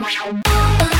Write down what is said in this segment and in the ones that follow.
Bye.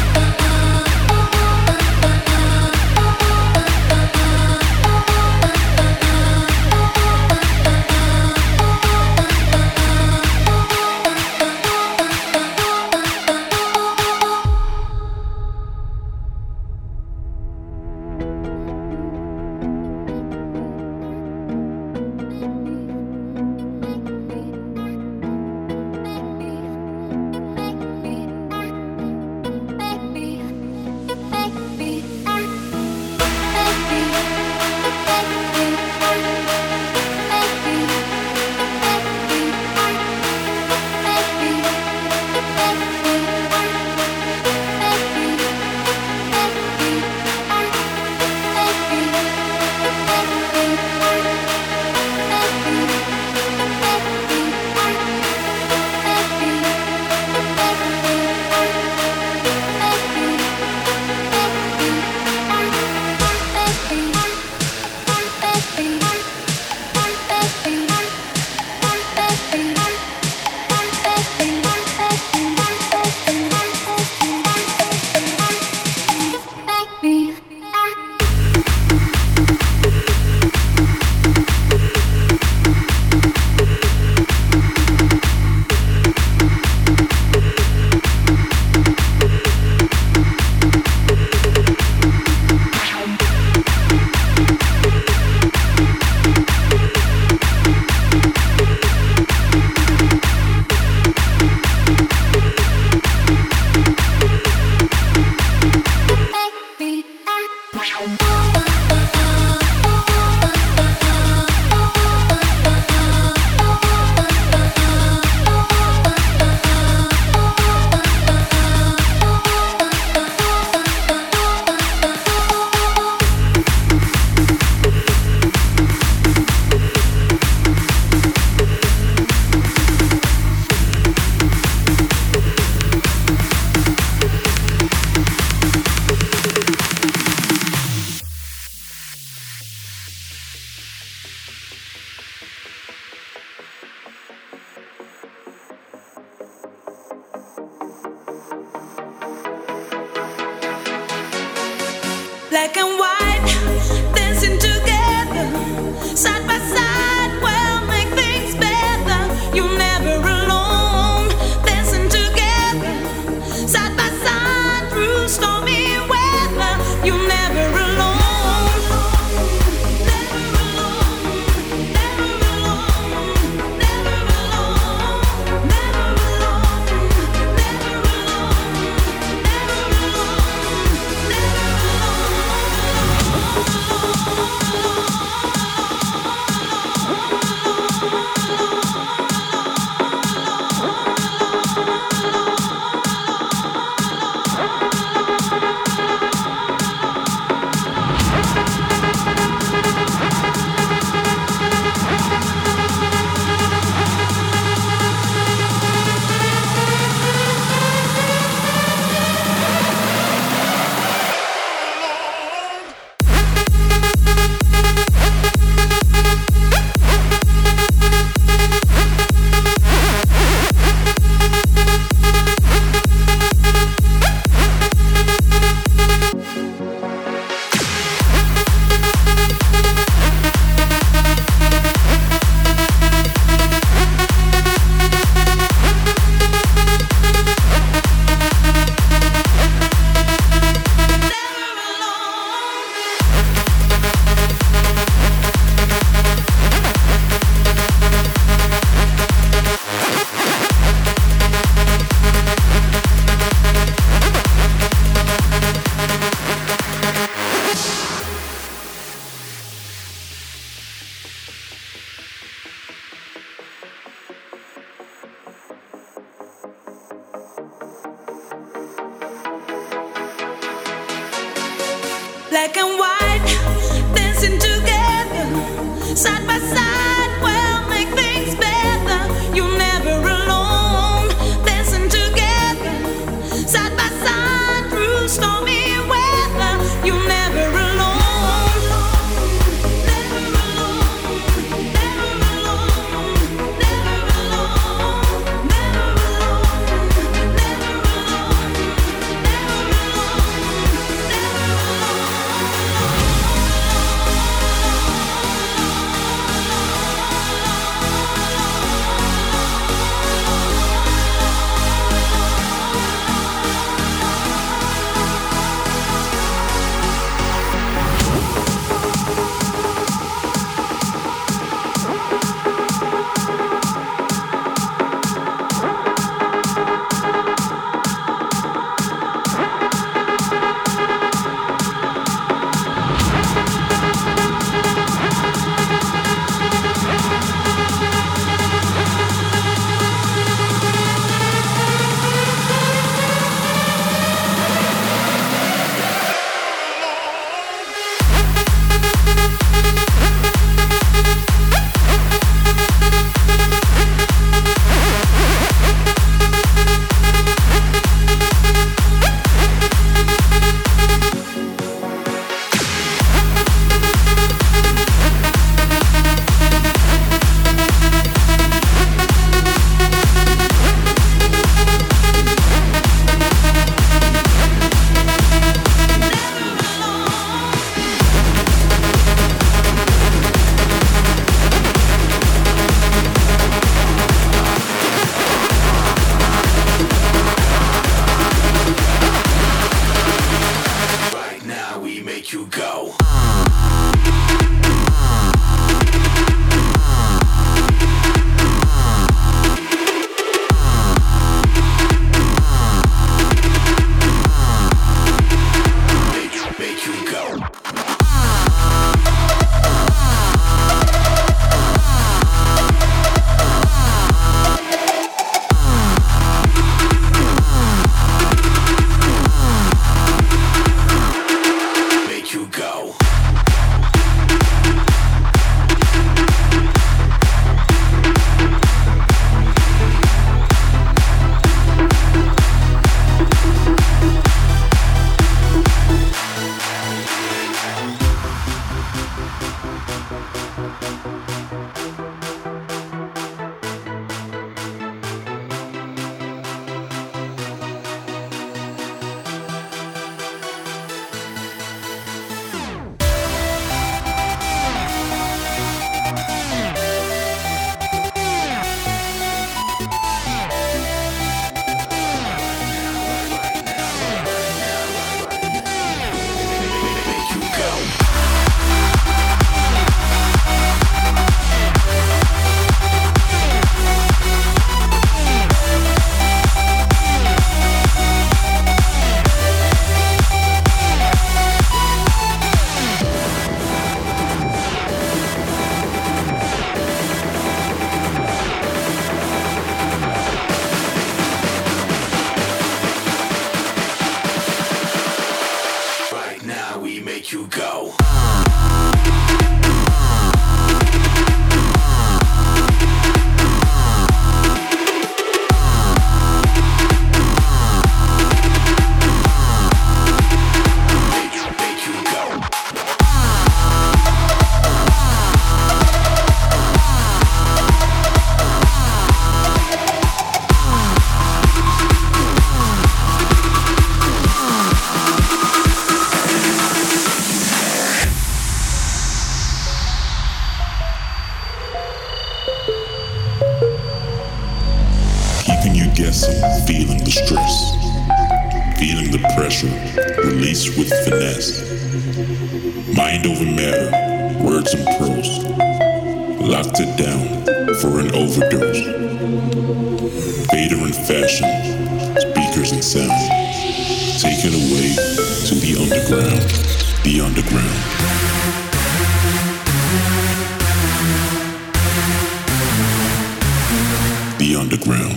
underground.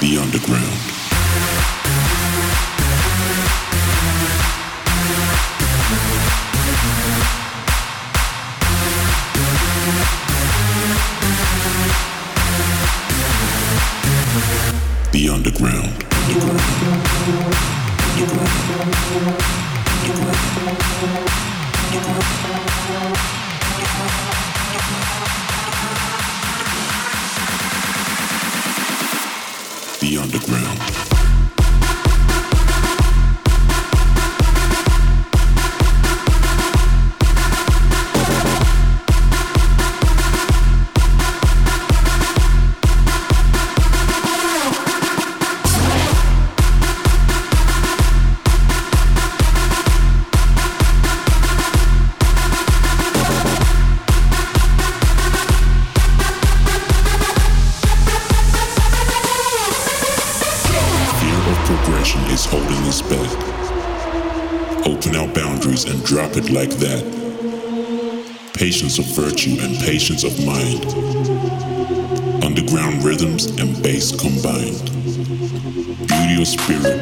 The underground. of mind. Underground rhythms and bass combined. Beauty of spirit.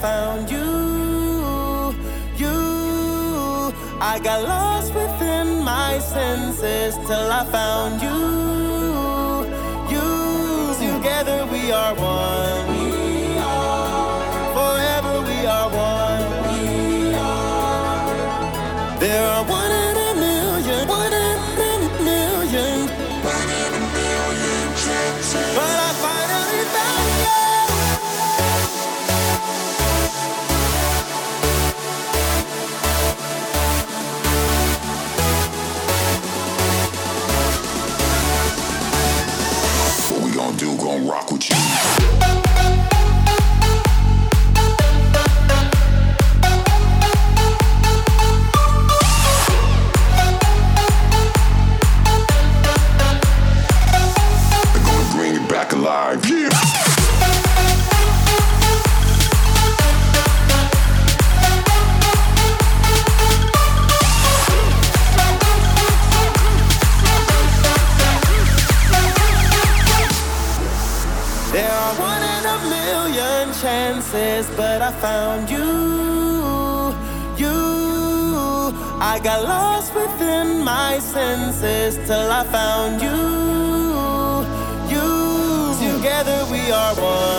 found you, you. I got lost within my senses till I found you, you. Together we are one. I found you, you. I got lost within my senses till I found you, you. Together we are one.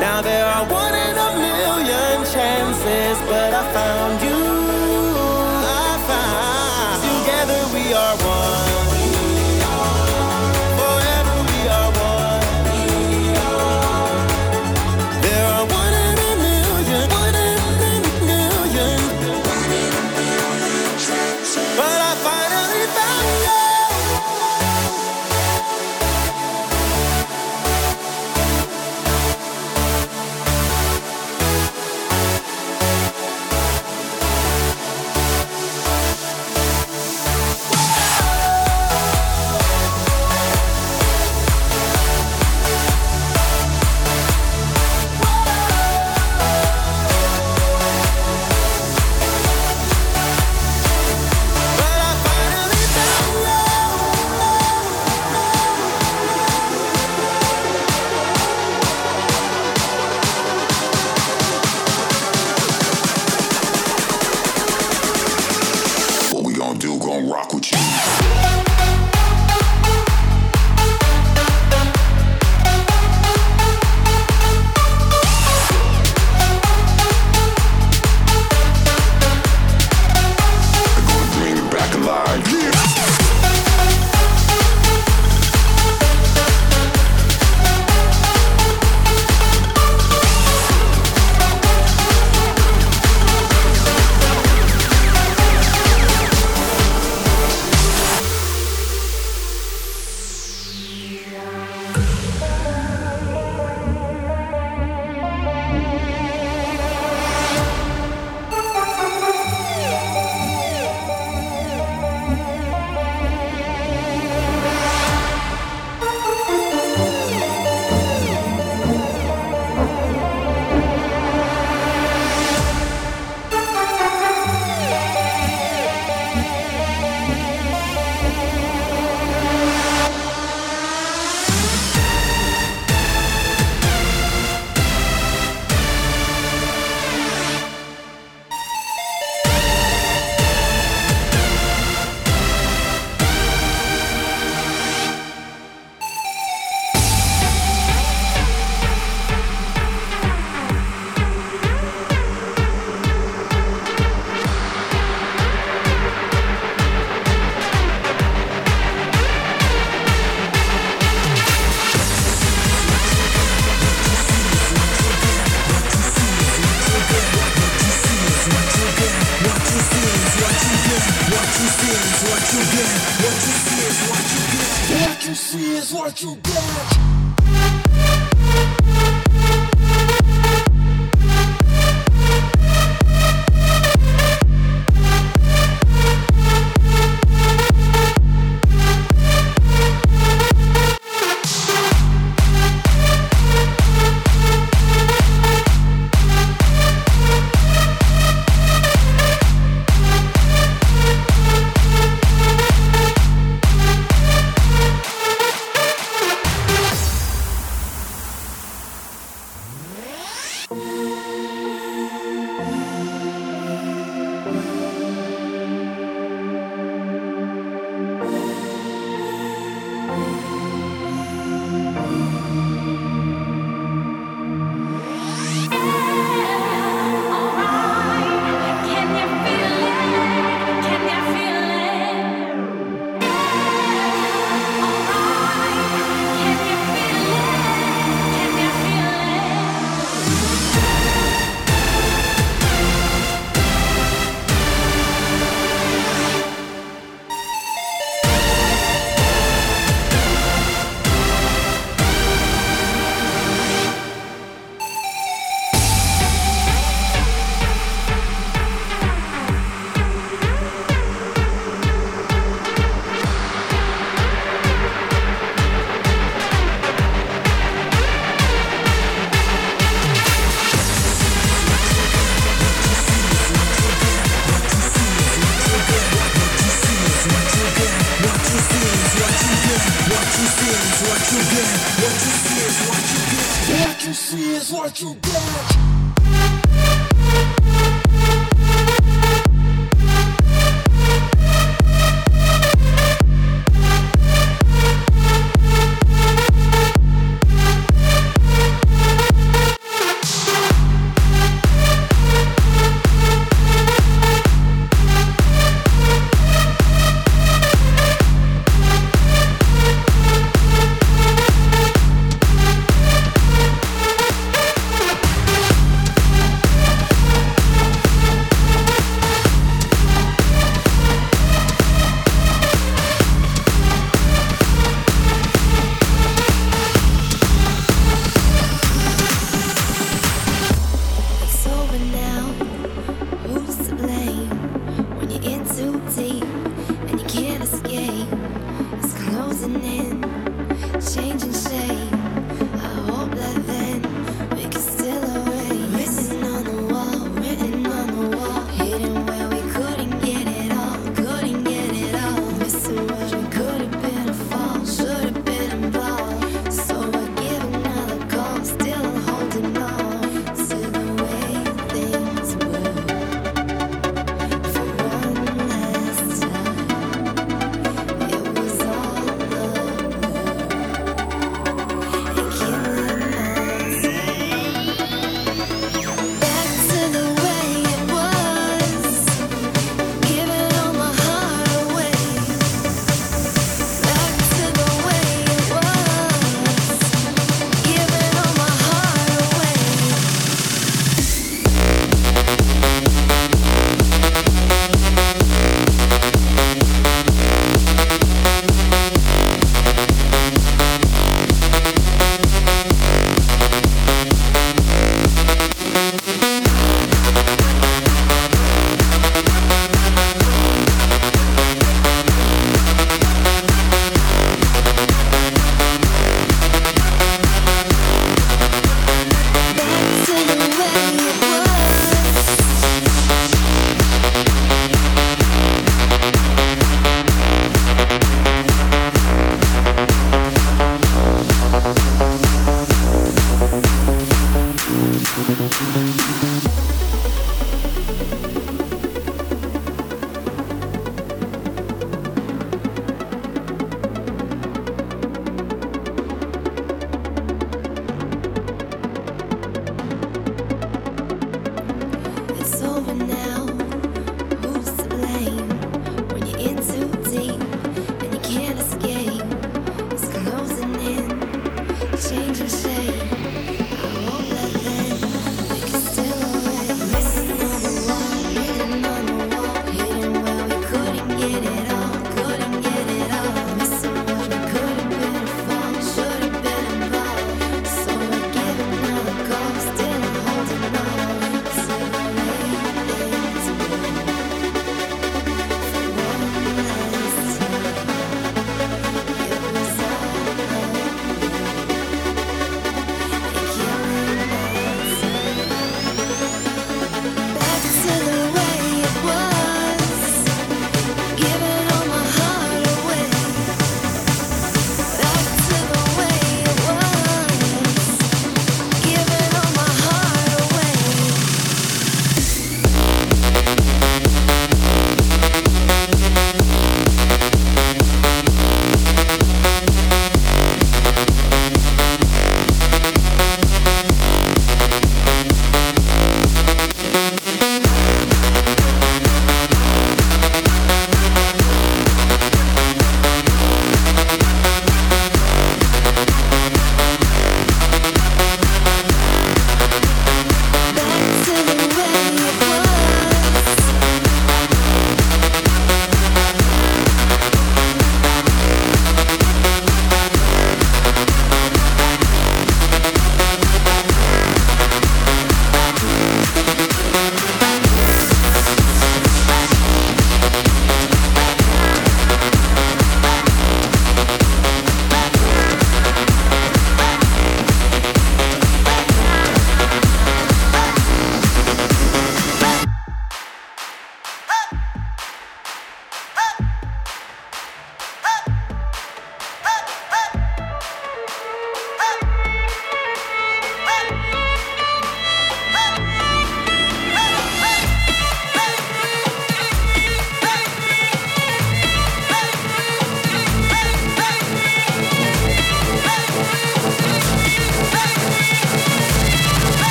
now there are one in a million chances, but I found